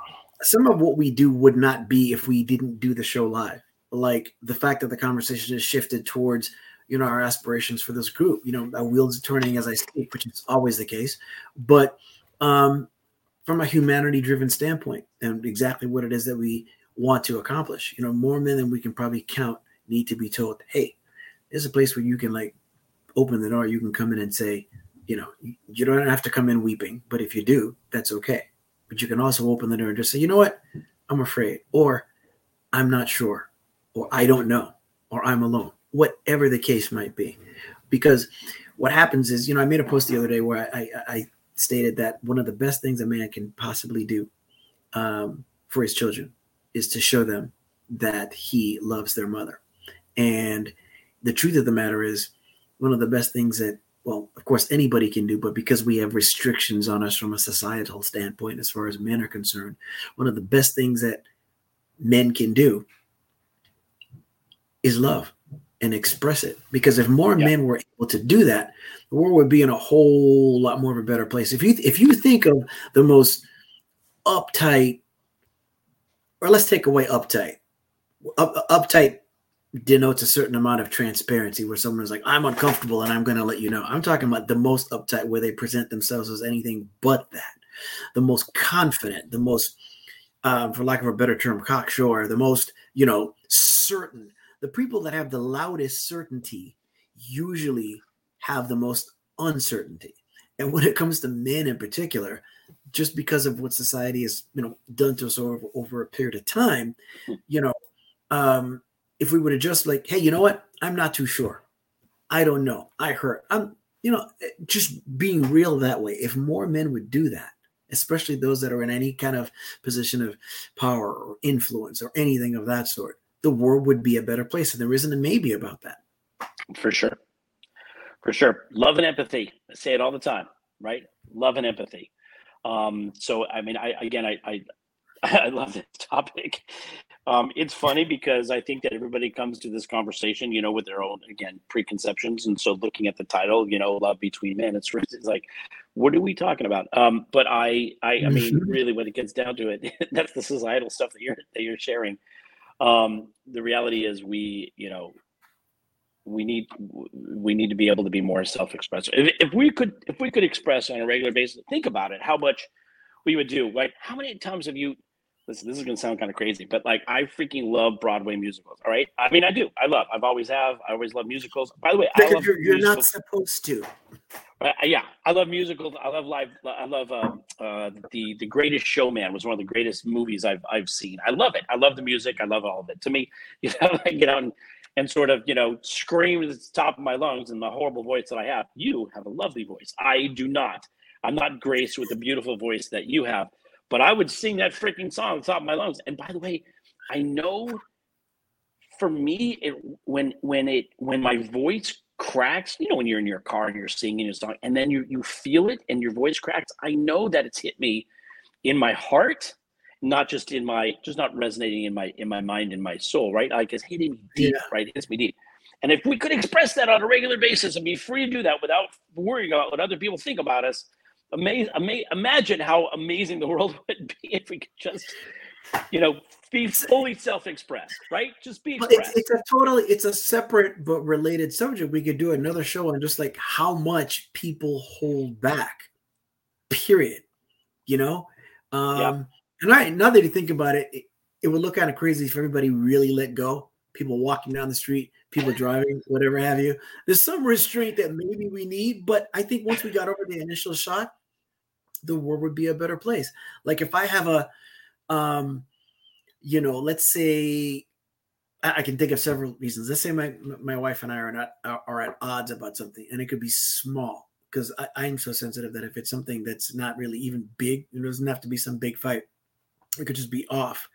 some of what we do would not be if we didn't do the show live. Like the fact that the conversation has shifted towards you know our aspirations for this group. You know, our wheels are turning as I speak, which is always the case. But um, from a humanity driven standpoint and exactly what it is that we want to accomplish. You know, more men than we can probably count need to be told, hey, there's a place where you can like open the door, you can come in and say, you know, you don't have to come in weeping, but if you do, that's okay. But you can also open the door and just say, you know what, I'm afraid, or I'm not sure, or I don't know, or I'm alone, whatever the case might be. Because what happens is, you know, I made a post the other day where I, I, I stated that one of the best things a man can possibly do um, for his children is to show them that he loves their mother. And the truth of the matter is, one of the best things that, well, of course, anybody can do, but because we have restrictions on us from a societal standpoint as far as men are concerned, one of the best things that men can do is love and express it. Because if more yeah. men were able to do that, the world would be in a whole lot more of a better place. If you if you think of the most uptight, or let's take away uptight. Up, uptight denotes a certain amount of transparency where someone is like, I'm uncomfortable and I'm going to let you know. I'm talking about the most uptight where they present themselves as anything but that. The most confident, the most, um, for lack of a better term, cocksure, the most, you know, certain. The people that have the loudest certainty usually have the most uncertainty. And when it comes to men in particular, just because of what society has, you know, done to us over, over a period of time, you know, um, if we would have just like, hey, you know what? I'm not too sure. I don't know. I hurt. I'm, you know, just being real that way. If more men would do that, especially those that are in any kind of position of power or influence or anything of that sort, the world would be a better place. And there isn't a maybe about that. For sure. For sure. Love and empathy. I say it all the time, right? Love and empathy. Um, so, I mean, I, again, I, I, I love this topic. Um, it's funny because I think that everybody comes to this conversation, you know, with their own again preconceptions, and so looking at the title, you know, "Love Between Men," it's, it's like, what are we talking about? Um, but I, I, I mean, really, when it gets down to it, that's the societal stuff that you're that you're sharing. Um, the reality is, we, you know, we need we need to be able to be more self-expressive. If, if we could if we could express on a regular basis, think about it, how much we would do. Like, how many times have you listen, this is gonna sound kind of crazy, but like I freaking love Broadway musicals. All right, I mean I do. I love. I've always have. I always love musicals. By the way, I love you're, you're not supposed to. Uh, yeah, I love musicals. I love live. I love uh, uh, the the Greatest Showman was one of the greatest movies I've I've seen. I love it. I love the music. I love all of it. To me, you know, I get out and, and sort of you know scream at the top of my lungs in the horrible voice that I have. You have a lovely voice. I do not. I'm not graced with the beautiful voice that you have but I would sing that freaking song the top of my lungs. And by the way, I know for me, it when when it when my voice cracks, you know, when you're in your car and you're singing a song, and then you you feel it and your voice cracks, I know that it's hit me in my heart, not just in my just not resonating in my in my mind in my soul, right? Like it's hitting me deep, yeah. right? It hits me deep. And if we could express that on a regular basis and be free to do that without worrying about what other people think about us, amazing, ama- imagine how amazing the world would be if we could just, you know, be fully self-expressed, right? Just be expressed. It's, it's, a totally, it's a separate but related subject. We could do another show on just like how much people hold back. Period. You know, um, yeah. and I now that you think about it, it, it would look kind of crazy if everybody really let go. People walking down the street, people driving, whatever have you. There's some restraint that maybe we need, but I think once we got over the initial shock, the world would be a better place. Like if I have a, um, you know, let's say I, can think of several reasons. Let's say my my wife and I are not are at odds about something, and it could be small because I'm so sensitive that if it's something that's not really even big, it doesn't have to be some big fight. It could just be off,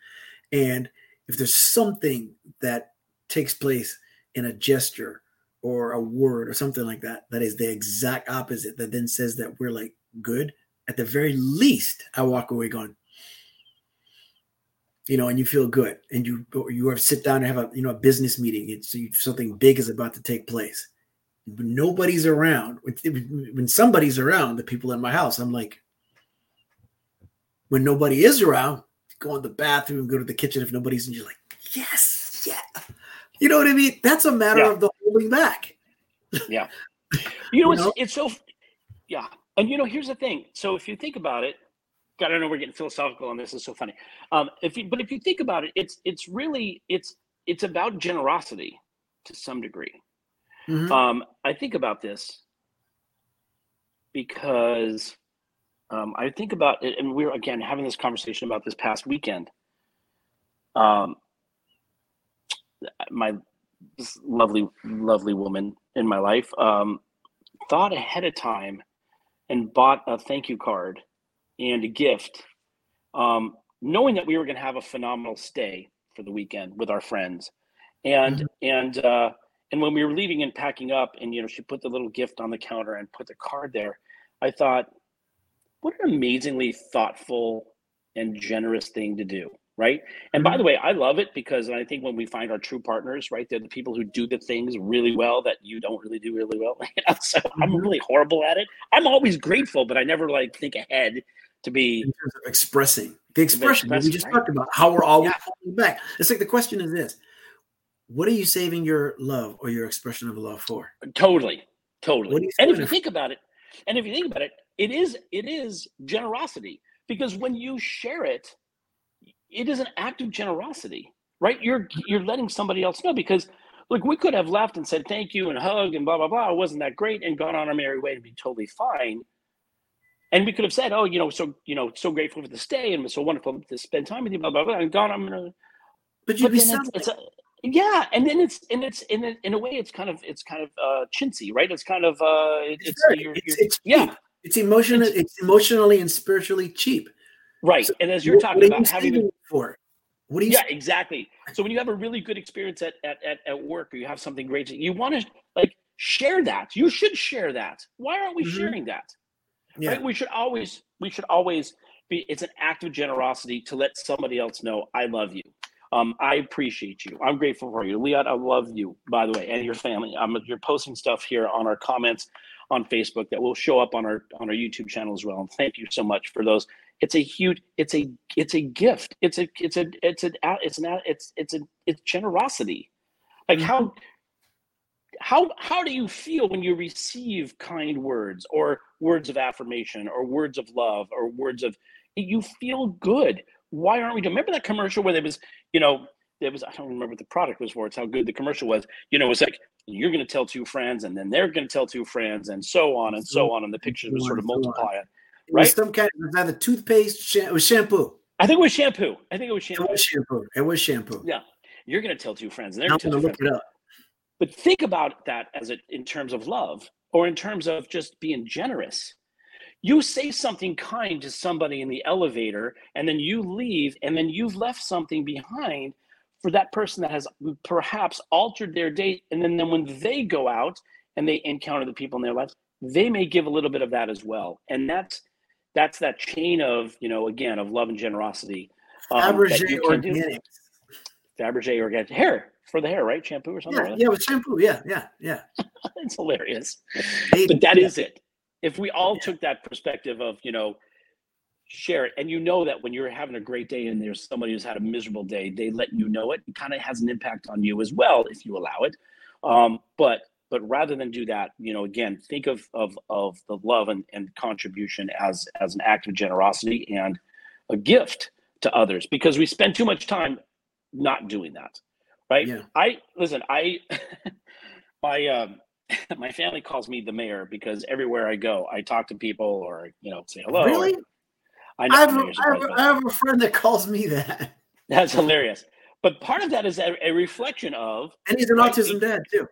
and if there's something that takes place in a gesture or a word or something like that that is the exact opposite that then says that we're like good at the very least, I walk away going, you know, and you feel good, and you you have sit down and have a you know a business meeting. and It's something big is about to take place. When nobody's around. When, when somebody's around, the people in my house, I'm like, when nobody is around, go in the bathroom, go to the kitchen. If nobody's, and you're like, yes, yeah, you know what I mean. That's a matter yeah. of the holding back. Yeah, you know, you know? It's, it's so yeah and you know, here's the thing. So if you think about it, God, I know we're getting philosophical on this. It's so funny. Um, if you, but if you think about it, it's it's really it's it's about generosity to some degree. Mm-hmm. Um, I think about this. because um, I think about it, and we're again having this conversation about this past weekend. Um, my lovely, lovely woman in my life um, thought ahead of time and bought a thank you card and a gift, um, knowing that we were going to have a phenomenal stay for the weekend with our friends, and mm-hmm. and uh, and when we were leaving and packing up, and you know, she put the little gift on the counter and put the card there. I thought, what an amazingly thoughtful and generous thing to do right and by the mm-hmm. way i love it because i think when we find our true partners right they're the people who do the things really well that you don't really do really well so i'm mm-hmm. really horrible at it i'm always grateful but i never like think ahead to be in terms of expressing the expression we just right? talked about how we're always yeah. back it's like the question is this what are you saving your love or your expression of love for totally totally and if you think about it and if you think about it it is it is generosity because when you share it it is an act of generosity right? You're you're letting somebody else know because look we could have left and said thank you and hug and blah blah blah. It wasn't that great and gone on our merry way and be totally fine. And we could have said oh you know so you know so grateful for the stay and it was so wonderful to spend time with you blah blah blah and gone i'm gonna but you'd but be it's, it's a, yeah and then it's and it's in a, in a way it's kind of it's kind of uh chintzy right? It's kind of uh it's, it's, you're, it's, you're, it's yeah. it's emotional. It's, it's, emotionally and spiritually cheap. Right. So and as you're talking about having a, for what do you? Yeah, exactly. So when you have a really good experience at at at, at work, or you have something great, you want to like share that. You should share that. Why aren't we mm-hmm. sharing that? Yeah. Right. We should always we should always be. It's an act of generosity to let somebody else know I love you. Um, I appreciate you. I'm grateful for you, Leon. I love you, by the way, and your family. Um, you're posting stuff here on our comments on Facebook that will show up on our on our YouTube channel as well. And thank you so much for those. It's a huge, it's a it's a gift. It's a it's a it's a it's an it's it's a it's generosity. Like mm-hmm. how how how do you feel when you receive kind words or words of affirmation or words of love or words of you feel good? Why aren't we doing remember that commercial where there was you know there was i don't remember what the product was for it's how good the commercial was. You know it's like you're going to tell two friends and then they're going to tell two friends and so on and so mm-hmm. on and the pictures would sort of multiply it right? some kind of it was either toothpaste it was shampoo. I think it was shampoo. I think it was shampoo it was shampoo. it was shampoo. Yeah. You're going to tell two friends. And they're to look friends. it up. But think about that as it in terms of love or in terms of just being generous. You say something kind to somebody in the elevator and then you leave and then you've left something behind for that person that has perhaps altered their date and then, then when they go out and they encounter the people in their lives they may give a little bit of that as well. And that's that's that chain of you know again of love and generosity um, Fabergé organic Fabergé organic hair for the hair right shampoo or something yeah like yeah with shampoo yeah yeah yeah it's hilarious but that yeah. is it if we all yeah. took that perspective of you know share it. And you know that when you're having a great day and there's somebody who's had a miserable day, they let you know it. It kind of has an impact on you as well if you allow it. Um, but but rather than do that, you know, again, think of of of the love and, and contribution as as an act of generosity and a gift to others because we spend too much time not doing that. Right. Yeah. I listen, I my um my family calls me the mayor because everywhere I go, I talk to people or you know say hello. Really? Or, I, know, I, have, a, I, have, I have a friend that calls me that. That's hilarious. But part of that is a, a reflection of, and he's an right, autism dad too.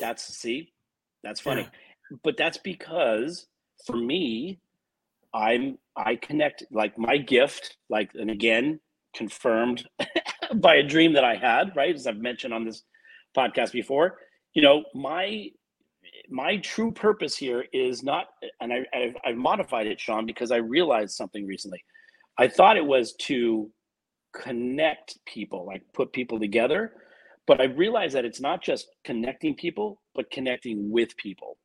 That's see, that's funny, yeah. but that's because for me, I'm I connect like my gift, like and again confirmed by a dream that I had, right? As I've mentioned on this podcast before, you know, my my true purpose here is not, and I, I've, I've modified it, Shawn, because I realized something recently. I thought it was to connect people, like put people together. But I realized that it's not just connecting people, but connecting with people.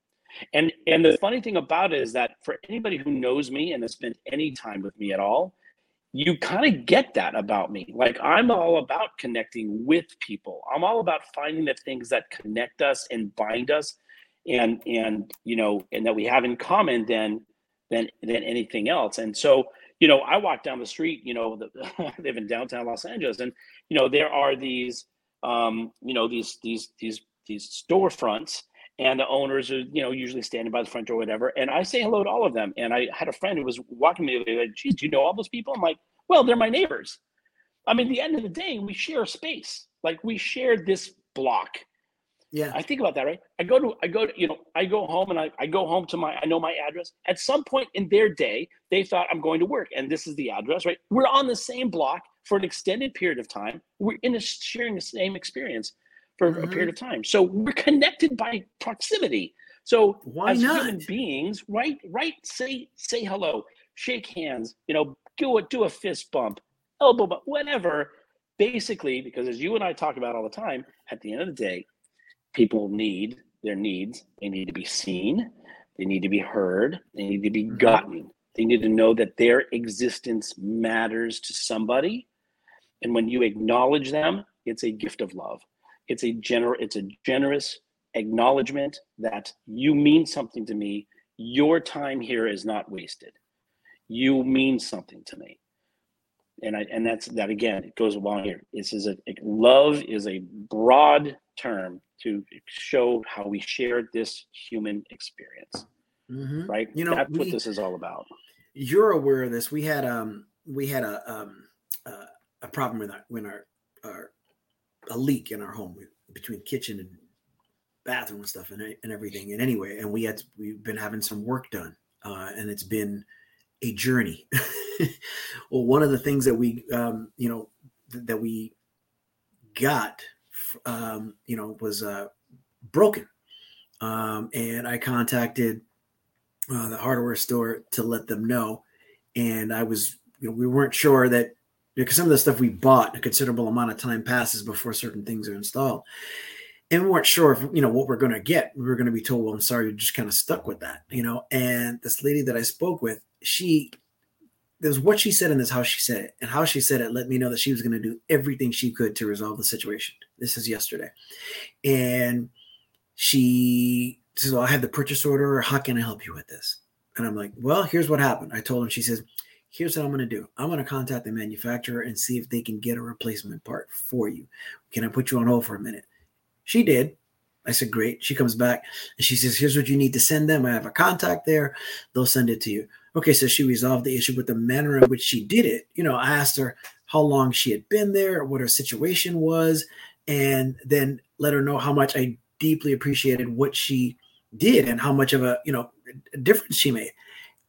And and the funny thing about it is that for anybody who knows me and has spent any time with me at all, you kind of get that about me. Like I'm all about connecting with people. I'm all about finding the things that connect us and bind us and and you know and that we have in common than than than anything else and so you know i walk down the street you know the, i live in downtown los angeles and you know there are these um you know these these these these storefronts and the owners are you know usually standing by the front door, whatever. And I say hello to all of them. And I had a friend who was walking me, like, "Geez, do you know all those people?" I'm like, "Well, they're my neighbors." I mean, at the end of the day, we share space. Like we share this block. Yeah. I think about that, right? I go to, I go to, you know, I go home and I, I go home to my, I know my address. At some point in their day, they thought I'm going to work and this is the address, right? We're on the same block for an extended period of time. We're in a sharing the same experience for mm-hmm. a period of time. So we're connected by proximity. So why as not? human beings, right? Right? Say say hello, shake hands. You know, do a do a fist bump, elbow bump, whatever. Basically, because as you and I talk about all the time, at the end of the day, people need their needs. They need to be seen. They need to be heard. They need to be mm-hmm. gotten. They need to know that their existence matters to somebody. And when you acknowledge them, it's a gift of love. It's a gener- it's a generous acknowledgement that you mean something to me. Your time here is not wasted. You mean something to me. And I and that's that again, it goes along here. This is a love is a broad term to show how we share this human experience. Mm-hmm. Right? You know, that's we, what this is all about. You're aware of this. We had um we had a um uh, a problem with our when our our a leak in our home between kitchen and bathroom and stuff and, and everything. And anyway, and we had we've been having some work done, uh, and it's been a journey. well, one of the things that we um, you know th- that we got um, you know was uh, broken, um, and I contacted uh, the hardware store to let them know, and I was you know we weren't sure that because some of the stuff we bought, a considerable amount of time passes before certain things are installed. And we weren't sure if you know what we're going to get. We were going to be told, "Well, I'm sorry, you're just kind of stuck with that," you know. And this lady that I spoke with, she there's what she said and there's how she said it. And how she said it let me know that she was going to do everything she could to resolve the situation. This is yesterday. And she says, well, I have the purchase order. How can I help you with this? And I'm like, well, here's what happened. I told her, she says, here's what I'm going to do. I'm going to contact the manufacturer and see if they can get a replacement part for you. Can I put you on hold for a minute? She did. I said, great. She comes back and she says, here's what you need to send them. I have a contact there. They'll send it to you. Okay, so she resolved the issue with the manner in which she did it. You know, I asked her how long she had been there, what her situation was, and then let her know how much I deeply appreciated what she did and how much of a, you know, difference she made.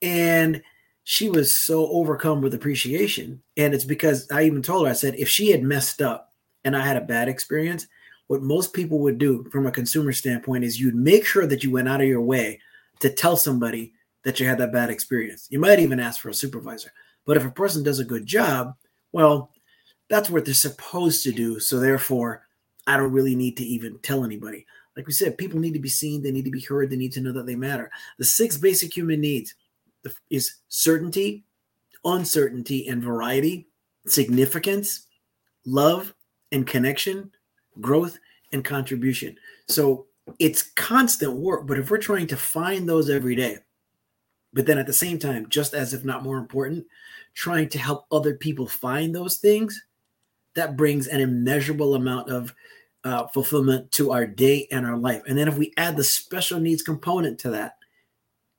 And she was so overcome with appreciation. And it's because I even told her, I said, if she had messed up and I had a bad experience, what most people would do from a consumer standpoint is you'd make sure that you went out of your way to tell somebody that you had that bad experience. You might even ask for a supervisor. But if a person does a good job, well, that's what they're supposed to do. So therefore, I don't really need to even tell anybody. Like we said, people need to be seen, they need to be heard, they need to know that they matter. The six basic human needs is certainty, uncertainty, and variety, significance, love and connection, growth and contribution. So it's constant work, but if we're trying to find those every day, but then at the same time, just as if not more important, trying to help other people find those things, that brings an immeasurable amount of uh, fulfillment to our day and our life. And then if we add the special needs component to that,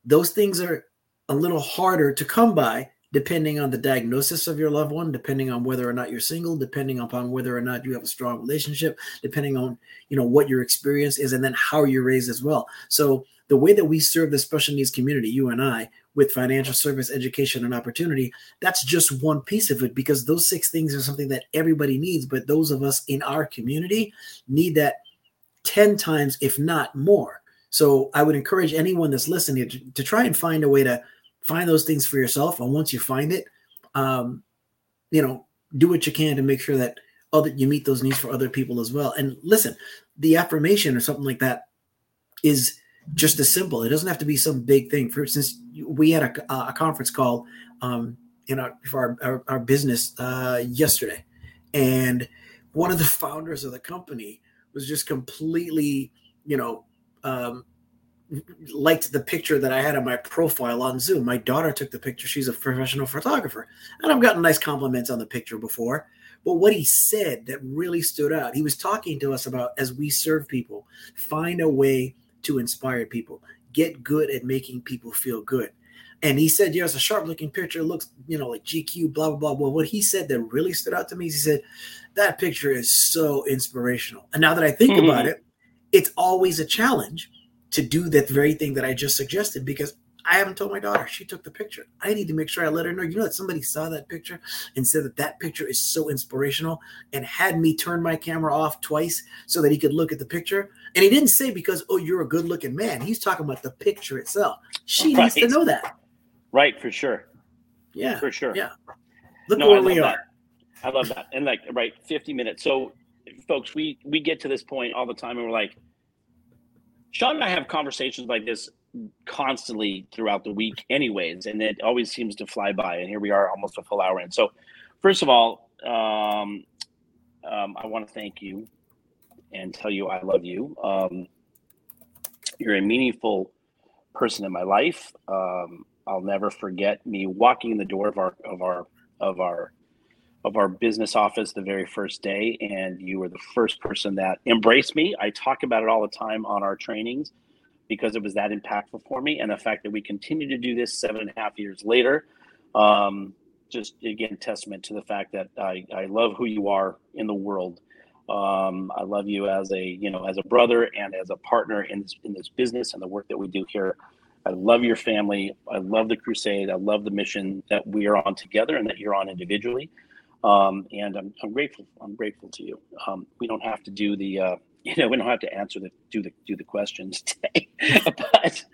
those things are a little harder to come by depending on the diagnosis of your loved one, depending on whether or not you're single, depending upon whether or not you have a strong relationship, depending on you know what your experience is, and then how you're raised as well. So the way that we serve the special needs community, you and I, with financial service, education, and opportunity, that's just one piece of it because those six things are something that everybody needs, but those of us in our community need that 10 times, if not more. So I would encourage anyone that's listening to, to try and find a way to find those things for yourself. And once you find it, um, you know, do what you can to make sure that other you meet those needs for other people as well. And listen, the affirmation or something like that is just as simple. It doesn't have to be some big thing. For instance, we had a, a conference call um, in our for our, our, our business uh, yesterday, and one of the founders of the company was just completely, you know, um, liked the picture that I had on my profile on Zoom. My daughter took the picture. She's a professional photographer. And I've gotten nice compliments on the picture before. But what he said that really stood out, he was talking to us about as we serve people, find a way to inspire people. Get good at making people feel good. And he said, "Yeah, it's a sharp looking picture. It looks, you know, like GQ, blah blah blah." Well, what he said that really stood out to me is he said, "That picture is so inspirational." And now that I think mm-hmm. about it, it's always a challenge to do that very thing that I just suggested because I haven't told my daughter. She took the picture. I need to make sure I let her know. You know that somebody saw that picture and said that that picture is so inspirational and had me turn my camera off twice so that he could look at the picture. And he didn't say because, oh, you're a good looking man. He's talking about the picture itself. She right. needs to know that. Right, for sure. Yeah. For sure. Yeah. Look no, where we are. That. I love that. And like, right, 50 minutes. So, folks, we we get to this point all the time and we're like, Shawn and I have conversations like this constantly throughout the week, anyways, and it always seems to fly by. And here we are, almost a full hour in. So, first of all, um, um, I want to thank you and tell you I love you. Um, you're a meaningful person in my life. Um, I'll never forget me walking in the door of our of our of our of our business office the very first day, and you were the first person that embraced me. I talk about it all the time on our trainings because it was that impactful for me. And the fact that we continue to do this seven and a half years later, um, just again, testament to the fact that I, I love who you are in the world. Um, I love you as a, you know, as a brother and as a partner in this, in this business and the work that we do here. I love your family. I love the crusade. I love the mission that we are on together and that you're on individually. Um, and I'm, I'm grateful. I'm grateful to you. Um, we don't have to do the, uh, you know, we don't have to answer the do the do the questions today. but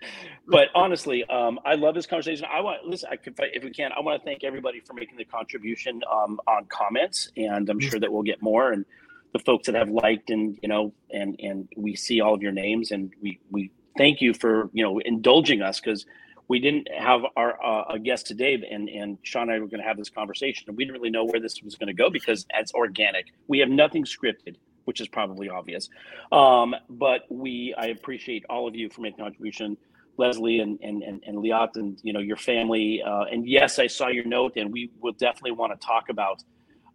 but honestly, um, I love this conversation. I want listen. I, I, if we can, I want to thank everybody for making the contribution um, on comments, and I'm sure that we'll get more. And the folks that have liked and you know, and and we see all of your names, and we we thank you for you know indulging us because we didn't have our uh, a guest today, and and Shawn and I were going to have this conversation, and we didn't really know where this was going to go because it's organic. We have nothing scripted which is probably obvious. Um, but we, I appreciate all of you for making contribution, Leslie and and and, and Liat and you know your family. Uh, and yes, I saw your note, and we will definitely want to talk about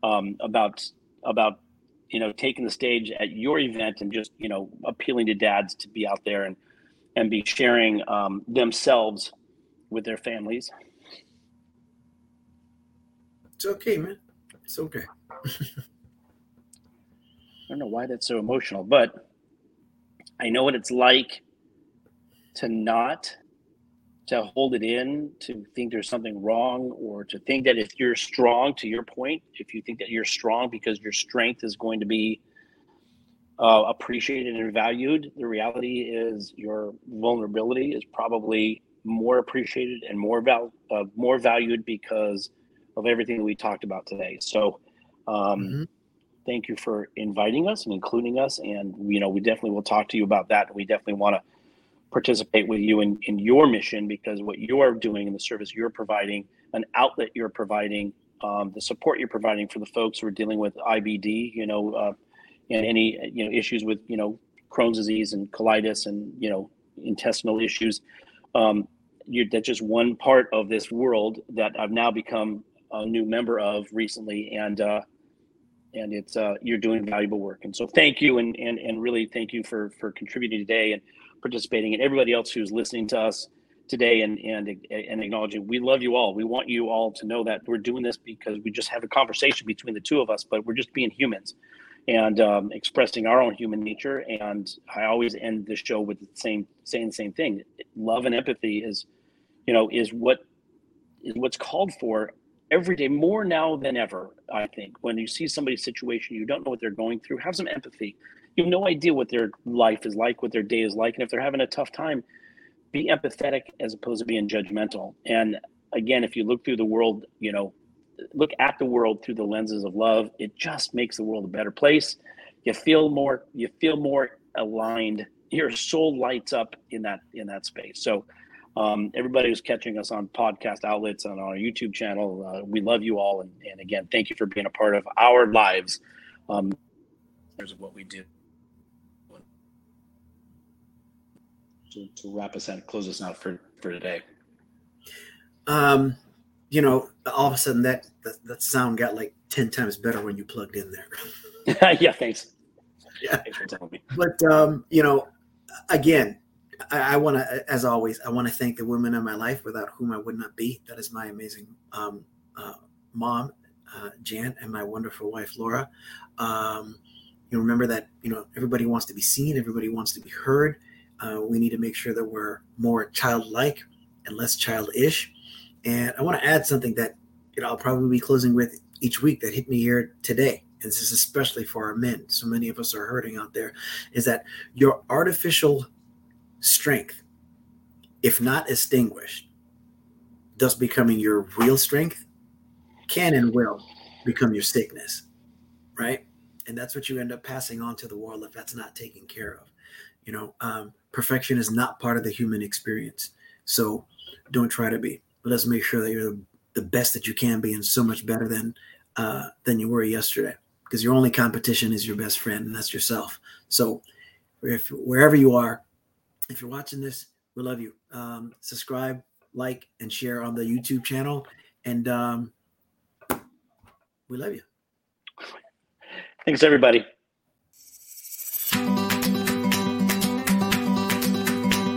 um, about about you know taking the stage at your event and just you know appealing to dads to be out there and and be sharing um, themselves with their families. It's okay, man. It's okay. I don't know why that's so emotional, but I know what it's like to not to hold it in, to think there's something wrong, or to think that if you're strong, to your point, if you think that you're strong because your strength is going to be uh, appreciated and valued, the reality is your vulnerability is probably more appreciated and more val- uh, more valued because of everything that we talked about today. So, um, mm-hmm thank you for inviting us and including us. And you know, we definitely will talk to you about that. We definitely want to participate with you in, in your mission because what you're doing and the service you're providing, an outlet you're providing, um, the support you're providing for the folks who are dealing with IBD, you know, uh, and any you know issues with you know Crohn's disease and colitis and you know intestinal issues. Um, you're, that's just one part of this world that I've now become a new member of recently, and uh, and it's uh, you're doing valuable work. And so thank you, and and and really thank you for for contributing today and participating, and everybody else who's listening to us today and and and acknowledging we love you all. We want you all to know that we're doing this because we just have a conversation between the two of us, but we're just being humans and um, expressing our own human nature. And I always end the show with the same saying the same thing: love and empathy is, you know, is what is what's called for every day more now than ever i think. When you see somebody's situation you don't know what they're going through. Have some empathy. You have no idea what their life is like what their day is like and if they're having a tough time be empathetic as opposed to being judgmental. And again if you look through the world you know look at the world through the lenses of love it just makes the world a better place. You feel more you feel more aligned. Your soul lights up in that in that space. So um, everybody who's catching us on podcast outlets and on our YouTube channel, uh, we love you all. And, and, again, thank you for being a part of our lives. Um, of what we do. To, to wrap us out, close us out for, for today. Um, you know, all of a sudden that, that, that sound got like 10 times better when you plugged in there. yeah, thanks. Yeah. Thanks for telling me. But, um, you know, again, I, I want to, as always, I want to thank the women in my life without whom I would not be. That is my amazing um, uh, mom, uh, Jan, and my wonderful wife, Laura. Um, you remember that you know everybody wants to be seen, everybody wants to be heard. Uh, we need to make sure that we're more childlike and less childish. And I want to add something that you know I'll probably be closing with each week that hit me here today. And this is especially for our men. So many of us are hurting out there. Is that your artificial strength, if not extinguished, thus becoming your real strength, can and will become your sickness, right? And that's what you end up passing on to the world if that's not taken care of. You know, um, perfection is not part of the human experience. So don't try to be, but let's make sure that you're the best that you can be and so much better than uh, than you were yesterday because your only competition is your best friend and that's yourself. So if wherever you are, if you're watching this, we love you. Um, subscribe, like, and share on the YouTube channel. And um, we love you. Thanks, everybody.